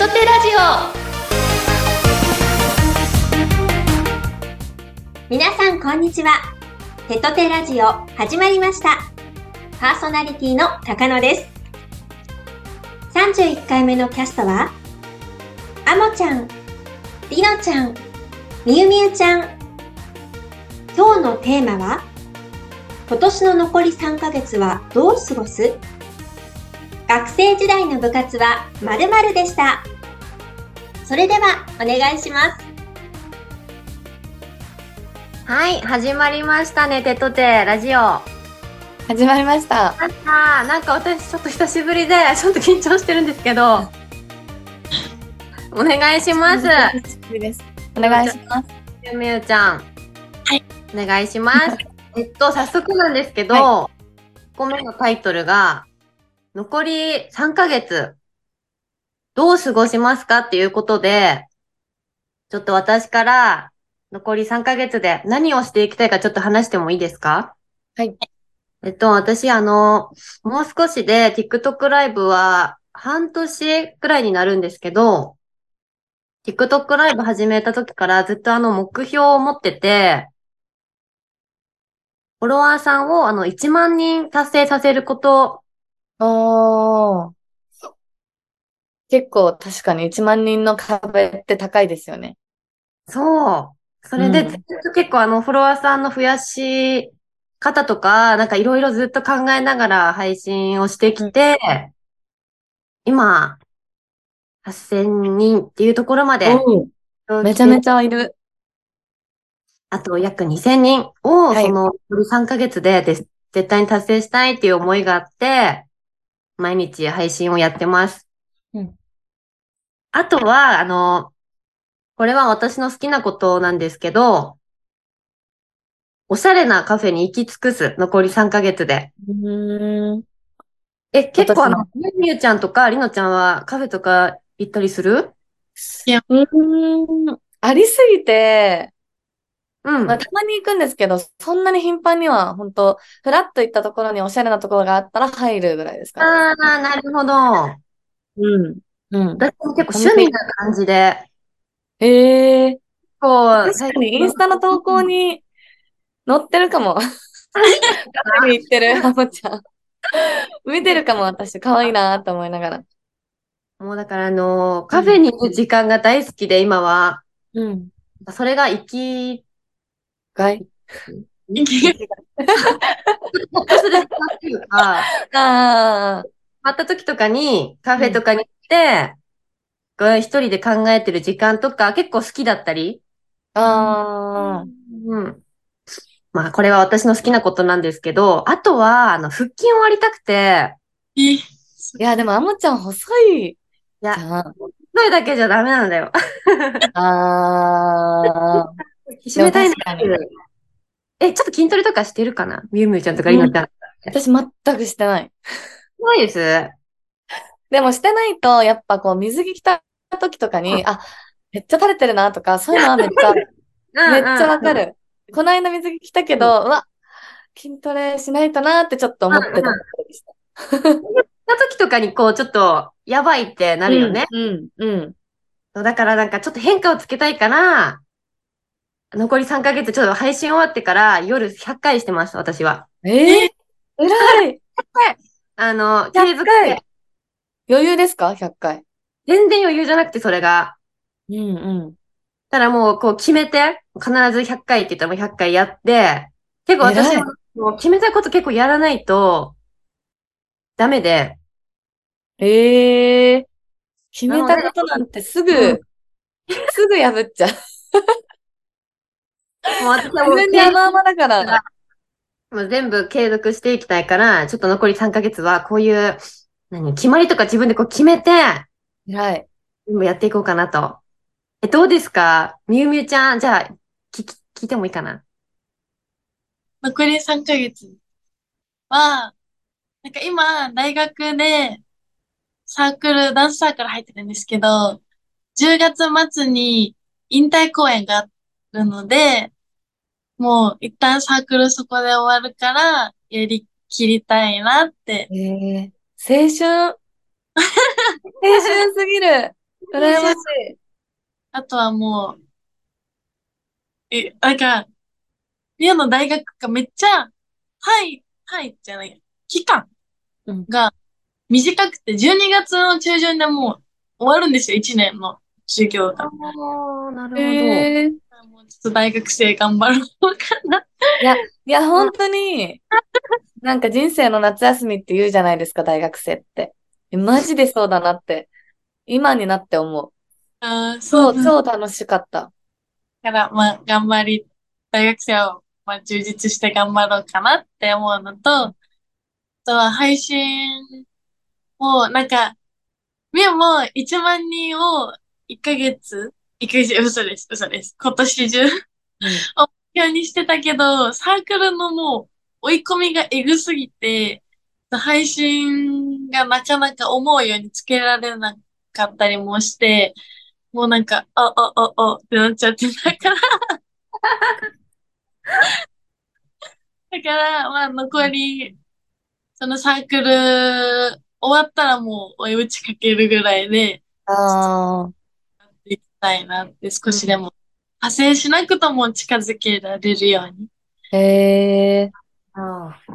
トテラジオ皆さんこんにちは。テトテラジオ始まりました。パーソナリティの高野です。31回目のキャストは、あもちゃん、りのちゃん、みゆみゆちゃん。今日のテーマは、今年の残り3ヶ月はどう過ごす？学生時代の部活は〇〇でした。それではお願いします。はい、始まりましたね、テトテラジオ。あ始まりました。ーなんか私ちょっと久しぶりで、ちょっと緊張してるんですけど、お願いします。です。お願いします。ゆみゆちゃん。はい。お願いします。えっと、早速なんですけど、は1個目のタイトルが、残り3ヶ月、どう過ごしますかっていうことで、ちょっと私から、残り3ヶ月で何をしていきたいかちょっと話してもいいですか？はい。えっと、私、あの、もう少しで TikTok ライブは半年くらいになるんですけど、TikTok ライブ始めた時からずっとあの目標を持ってて、フォロワーさんをあの1万人達成させること。結構確かに1万人の壁って高いですよね。そう。それでうんずっと結構あのフォロワーさんの増やし方とか、なんかいろいろずっと考えながら配信をしてきて、今、8000人っていうところまで、おめちゃめちゃいる。あと約2000人を、はいその、3ヶ月でで絶対に達成したいっていう思いがあって、毎日配信をやってます。うんあとは、あの、これは私の好きなことなんですけど、おしゃれなカフェに行き尽くす、残り3ヶ月で。え、結構あ私の、みゆちゃんとかりのちゃんはカフェとか行ったりする？うーん。ありすぎて、うん。まあ、たまに行くんですけど、そんなに頻繁には、本当フラッと行ったところにおしゃれなところがあったら入るぐらいですかね。ああ、なるほど。うん。うん。私も結構趣味な感じで、ええこう、確かにインスタの投稿に載ってるかも。カフェに行ってる、ハモちゃん。見てるかも、私。可愛いなと思いながら。もうだからあの、カフェに行く時間が大好きで、今は。うん。それが行き、外するっていうか、ああ。会った時とかにカフェとかに一人で考えてる時間とか結構好きだったり。ああ。うん。まあこれは私の好きなことなんですけど、あとは、あの、腹筋を割りたくて、いや、でも、アモちゃん細いいやじ、ゃん。それだけじゃダメなんだよ。ああ。締めたいなえ、ちょっと筋トレとかしてるかな？みゆみゆちゃんとかりのちゃん。私全くしてない。ないです。でもしてないと、やっぱこう、水着着た時とかに、あ、めっちゃ垂れてるなとか、そういうのはめっちゃ、めっちゃわかる。この間水着着たけど、うわ、筋トレしないとなってちょっと思ってたた。た時とかにこう、ちょっと、やばいってなるよね。うん、うん。だからなんかちょっと変化をつけたいから、残り3ヶ月ちょっと配信終わってから夜100回してます、私は。ええ偉い あの、100継続回で。余裕ですか ?100 回。全然余裕じゃなくて、それが。うん、うん。ただもう、こう決めて、必ず100回って言ったらもう100回やって、結構私もう決めたこと結構やらないと、ダメで、ええ決めたことなんてすぐ、うんすぐ破っちゃう。もう私はもう自分に甘々だから。もう全部継続していきたいから、ちょっと残り3ヶ月はこういう、何、決まりとか自分でこう決めて、偉い。やっていこうかなと。え、どうですか？みゆみゆちゃん、じゃあ、聞き、聞いてもいいかな？残り3ヶ月は、なんか今、大学でサークル、ダンスサークル入ってるんですけど、10月末に引退公演があるので、もう一旦サークルそこで終わるから、やりきりたいなって。ええ青春。青春すぎる。羨ましい。あとはもう、え、なんか、リオの大学がめっちゃ、はい、はいじゃない、期間うんが短くて、12月の中旬でもう終わるんですよ、1年の授業が。ああ、なるほど。へーもうちょっと大学生頑張ろうかな。いや、いや、本当に、なんか人生の夏休みって言うじゃないですか、大学生って。えマジでそうだなって、今になって思う。あーそ、そうう、だ超楽しかった。から、まあ、頑張り、大学生を、まあ、充実して頑張ろうかなって思うのと、あとは配信を、なんか、みやも1万人を1ヶ月、1ヶ月、嘘です、嘘です。今年中、うん目標にしてたけど、サークルのもう、追い込みがエグすぎて、配信がなかなか思うようにつけられなかったりもして、もうなんか、あ、あ、あ、あ、ってなっちゃってたから。だから、まあ、残り、そのサークル終わったらもう追い打ちかけるぐらいで、あたいなって少しでも、派生しなくとも近づけられるようにへえ、ああ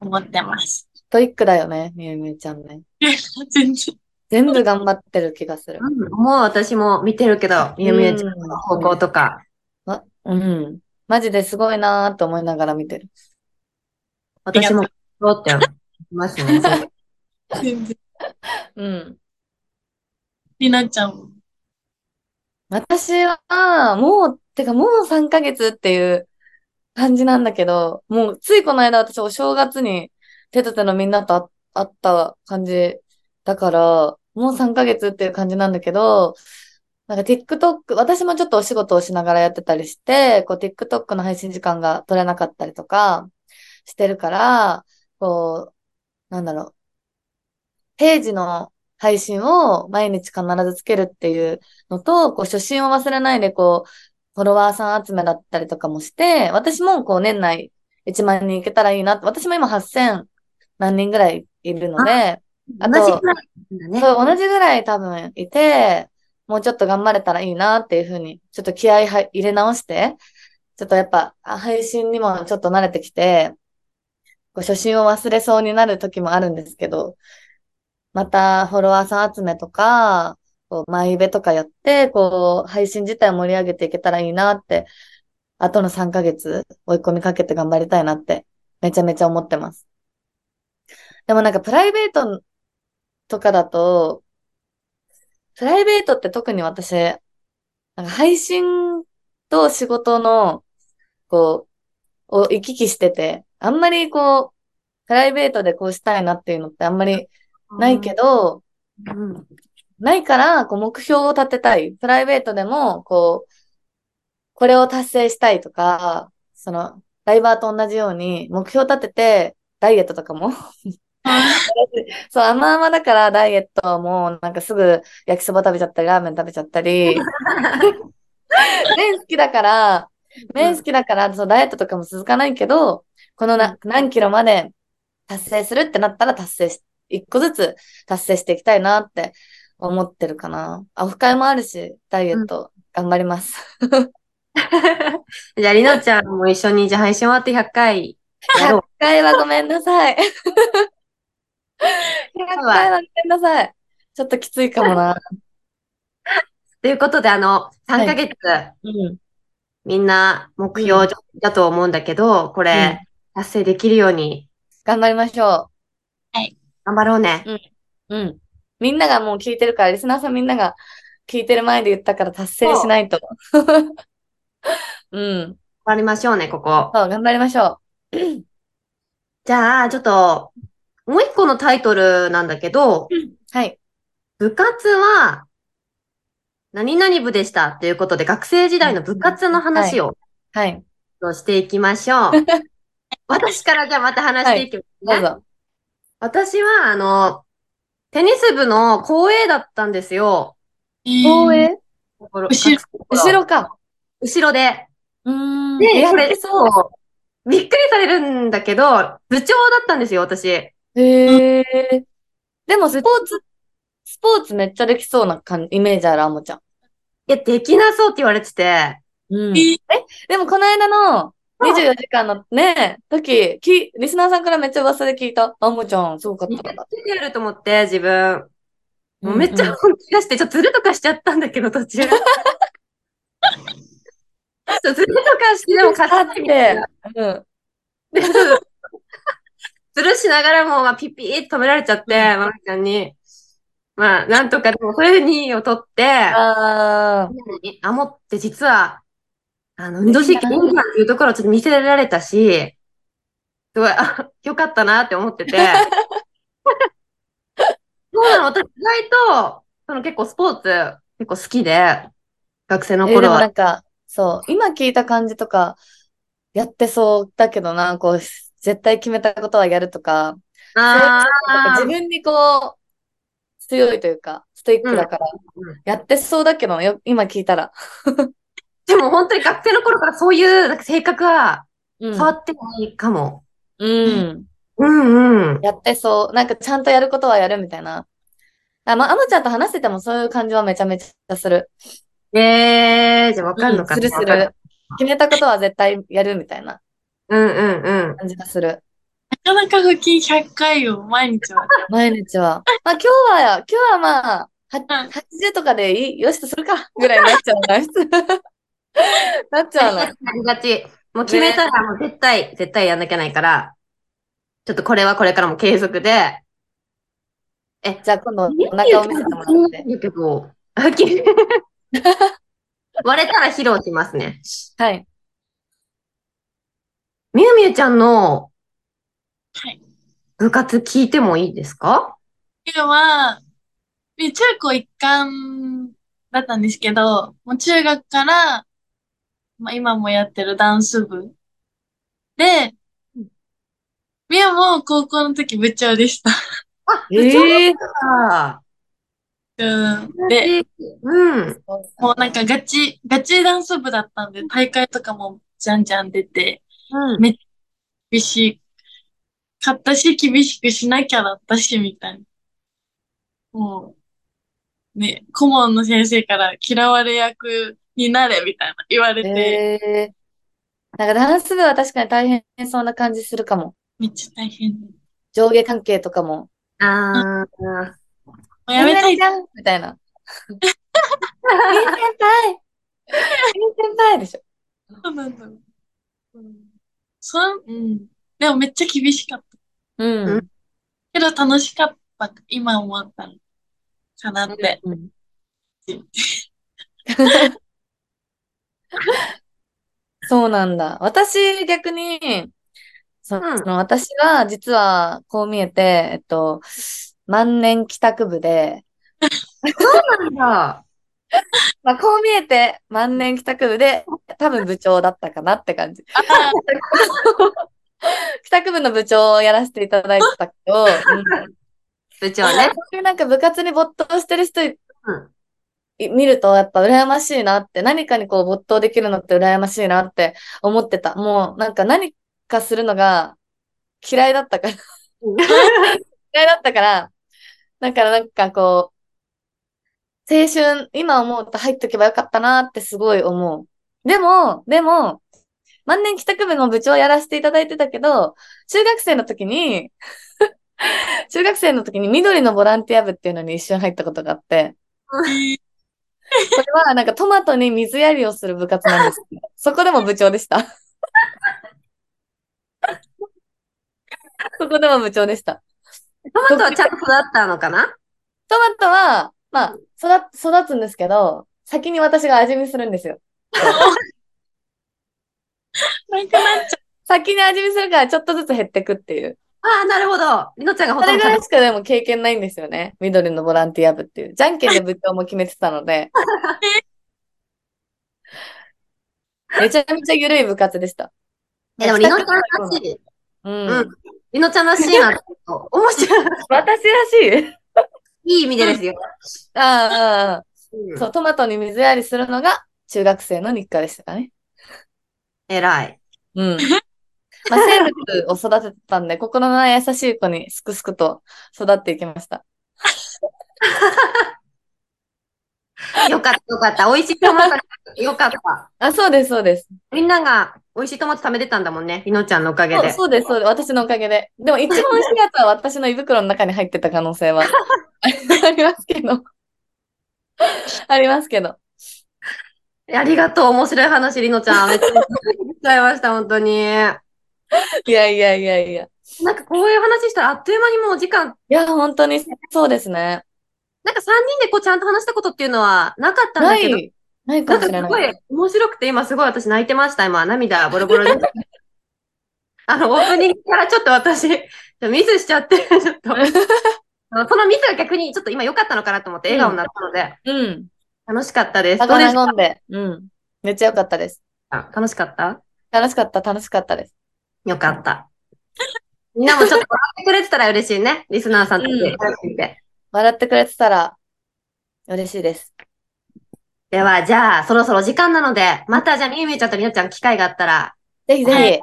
思ってます。ストイックだよね、みゆみゆちゃんね。全然。全部頑張ってる気がする。うんもう私も見てるけど、みゆみゆちゃんの方向とか、あうん。マジですごいなーって思いながら見てる。私も、そうって思いますね。全然。うん。りなちゃんも。私は、もう、てかもう3ヶ月っていう感じなんだけど、もうついこの間私お正月に手と手のみんなと会った感じだから、もう3ヶ月っていう感じなんだけど、なんか TikTok、私もちょっとお仕事をしながらやってたりして、こう TikTok の配信時間が取れなかったりとかしてるから、こう、なんだろう、ページの配信を毎日必ずつけるっていうのと、こう初心を忘れないで、こう、フォロワーさん集めだったりとかもして、私もこう年内1万人いけたらいいなって、私も今8000何人ぐらいいるので、あと同じくらいね。そう、同じぐらい多分いて、もうちょっと頑張れたらいいなっていうふうに、ちょっと気合は入れ直して、ちょっとやっぱあ配信にもちょっと慣れてきて、こう初心を忘れそうになる時もあるんですけど、またフォロワーさん集めとか、こう、マイベとかやって、こう、配信自体盛り上げていけたらいいなって、あとの3ヶ月追い込みかけて頑張りたいなって、めちゃめちゃ思ってます。でもなんかプライベートとかだと、プライベートって特に私、なんか配信と仕事の、こう、を行き来してて、あんまりこう、プライベートでこうしたいなっていうのってあんまりないけど、うん。ないから、こう、目標を立てたい。プライベートでも、こう、これを達成したいとか、その、ライバーと同じように、目標立てて、ダイエットとかも。そう、甘々だからダイエットも、なんかすぐ焼きそば食べちゃったり、ラーメン食べちゃったり。麺好きだから、麺好きだから、そう、ダイエットとかも続かないけど、このな、何キロまで達成するってなったら達成し、一個ずつ達成していきたいなって思ってるかな。オフ会もあるし、ダイエット頑張ります。じゃあ、りのちゃんも一緒に、じゃあ配信終わって100回やろう100。回はごめんなさい。100回はごめんなさい。ちょっときついかもな。ということで、あの、3ヶ月、うん。みんな目標だと思うんだけど、これ、達成できるように頑張りましょ頑張ろうね。う。うん。みんながもう聞いてるから、リスナーさんみんなが聞いてる前で言ったから達成しないと。うん。頑張りましょうね、ここ。そう、頑張りましょ じゃあ、ちょっと、もう一個のタイトルなんだけど、う。はい。部活は、何々部でしたっていうことで、学生時代の部活の話をはい。していきましょう。私からじゃあまた話していきますね。どうぞ。私は、あの、テニス部の校営だったんですよ。公営？後ろ後ろか。後ろで。うーん。で、やっこそう。う。びっくりされるんだけど、部長だったんですよ、私。へえ。でもスポーツスポーツめっちゃできそうな感イメージある、あもちゃん。いや、できなそうって言われてて、うん。ええ、でもこの間の24時間のね、時、き、リスナーさんからめっちゃ噂で聞いた。あもちゃん、すごかったから。出てやると思って、自分。もうめっちゃ本気出して、ちょっとずるとかしちゃったんだけど、途中。ちょっとずるとかして、でも勝ってみたいな。うん。で ずるしながらも、まあ、ピッピーって止められちゃって、まなみちゃんに。まあ、なんとか、でも、それで2位を取って、あー。あもって実は、あの、運動神経いいっていうところをちょっと見せられたし、すごい、あ、よかったなって思ってて。そうなの、私意外と、その結構スポーツ結構好きで、学生の頃は。もなんか、そう、今聞いた感じとか、やってそうだけどな、こう、絶対決めたことはやるとか、あ自分にこう、強いというか、ストイックだから、うんやってそうだけど、よ、今聞いたら。でも本当に学生の頃からそういうなんか性格はうん変わってないかも。うん。うんうん。やってそう。なんかちゃんとやることはやるみたいな。あ、まあ、あまちゃんと話しててもそういう感じはめちゃめちゃする。えー、じゃあわかるのかな、うんするする。決めたことは絶対やるみたいなうんうんうん。感じがする。なかなか腹筋100回を毎日は。毎日は。まあ今日は、今日はまあ、はん80とかでいい、よしとするか、ぐらいになっちゃうな。なっちゃうな。ありがち。もう決めたらもう絶対、絶対やんなきゃないから、ちょっとこれはこれからも継続で、じゃあ今度お腹を見せてもらって。だけど、あき割れたら披露しますね。はい。みゆみゆちゃんのはい。部活聞いてもいいですか？今は、中高一貫だったんですけど、もう中学から、まあ今もやってるダンス部。で、みゆも高校の時部長でした。あ、ええあうん。で、うん。もうなんかガチ、ガチダンス部だったんで、大会とかもじゃんじゃん出て、うん。厳しかったし、厳しくしなきゃだったし、みたいな。もう、ね、顧問の先生から嫌われ役になれ、みたいな言われて、ええなんかダンス部は確かに大変そうな感じするかも。めっちゃ大変。も上下関係とかも。あー。うやめたいじ。ゃんみたいな。いい先輩いい先輩でしょ。そうなんだ。うん。そん、うん。でもめっちゃ厳しかった。うん。けど楽しかった。今思ったのかなって。うん そうなんだ。私、逆に、そうん私は、実は、こう見えて、えっと、万年帰宅部で、なんだ。まあ、こう見えて、万年帰宅部で、多分部長だったかなって感じ。あ 帰宅部の部長をやらせていただいてたけど、うん部長ね。なんか部活に没頭してる人見るとやっぱ羨ましいなって、何かにこう没頭できるのって羨ましいなって思ってた。もうなんか何かするのが嫌いだったから、嫌いだったから、だからなんかこう、青春、今思うと入っとけばよかったなってすごい思う。でも、でも、万年帰宅部の部長をやらせていただいてたけど、中学生の時に、中学生の時に緑のボランティア部っていうのに一瞬入ったことがあって、これはなんかトマトに水やりをする部活なんですけど、そこでも部長でした。そこでも部長でした。トマトはちゃんと育ったのかな？トマトは、まあ、育、育つんですけど、先に私が味見するんですよ。先に味見するからちょっとずつ減ってくっていう。ああ、なるほど。りのちゃんがほそれぐらとんど食いしかでも経験ないんですよね。緑のボランティア部っていう。じゃんけんで部長も決めてたので。めちゃめちゃ緩い部活でした。え、でもりのちゃんらしい。うん。うんりのちゃんらしいな。面白い。私らしい いい意味でですよ。ああああ、うんそう、トマトに水やりするのが中学生の日課でしたかね。偉い。うん。まあ、生物を育ててたんで、心の優しい子にすくすくと育っていきました。よかった、よかった。美味しいトマトよかった。あ、そうです、そうです。みんなが美味しいトマト食べてたんだもんね。りのちゃんのおかげで。そうです、そうです。私のおかげで。でも一番美味しいやつは私の胃袋の中に入ってた可能性は ありますけど。ありますけど。ありがとう。面白い話、りのちゃん。めっちゃちゃいました、本当に。いやいやいやいや。なんかこういう話したらあっという間にもうお時間、いや、本当にそうですね。なんか3人でこうちゃんと話したことっていうのはなかったんだけど、ない、ないかなんかすごもしれない。い面白くて今すごい私泣いてました。今涙ボロボロで。あの、オープニングからちょっと私、ミスしちゃって、ちょっと。そのミスが逆にちょっと今良かったのかなと思って笑顔になったので、うん。楽しかったです。魚飲んで。うん。めっちゃ良かったです。か楽しかった？楽しかった、楽しかったです。よかった。みんなもちょっと笑ってくれてたら嬉しいね。リスナーさんたちうん。笑ってくれてたら嬉しいです。では、じゃあ、そろそろ時間なので、またじゃあ、みゆみゆちゃんとりなちゃん機会があったら、ぜひぜひ。はい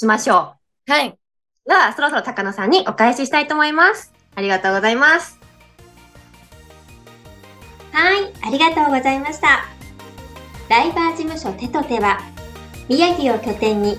しましょはい。う。では、そろそろ高野さんにお返ししたいと思います。ありがとうございます。はい、ありがとうございました。ライバー事務所手と手は、宮城を拠点に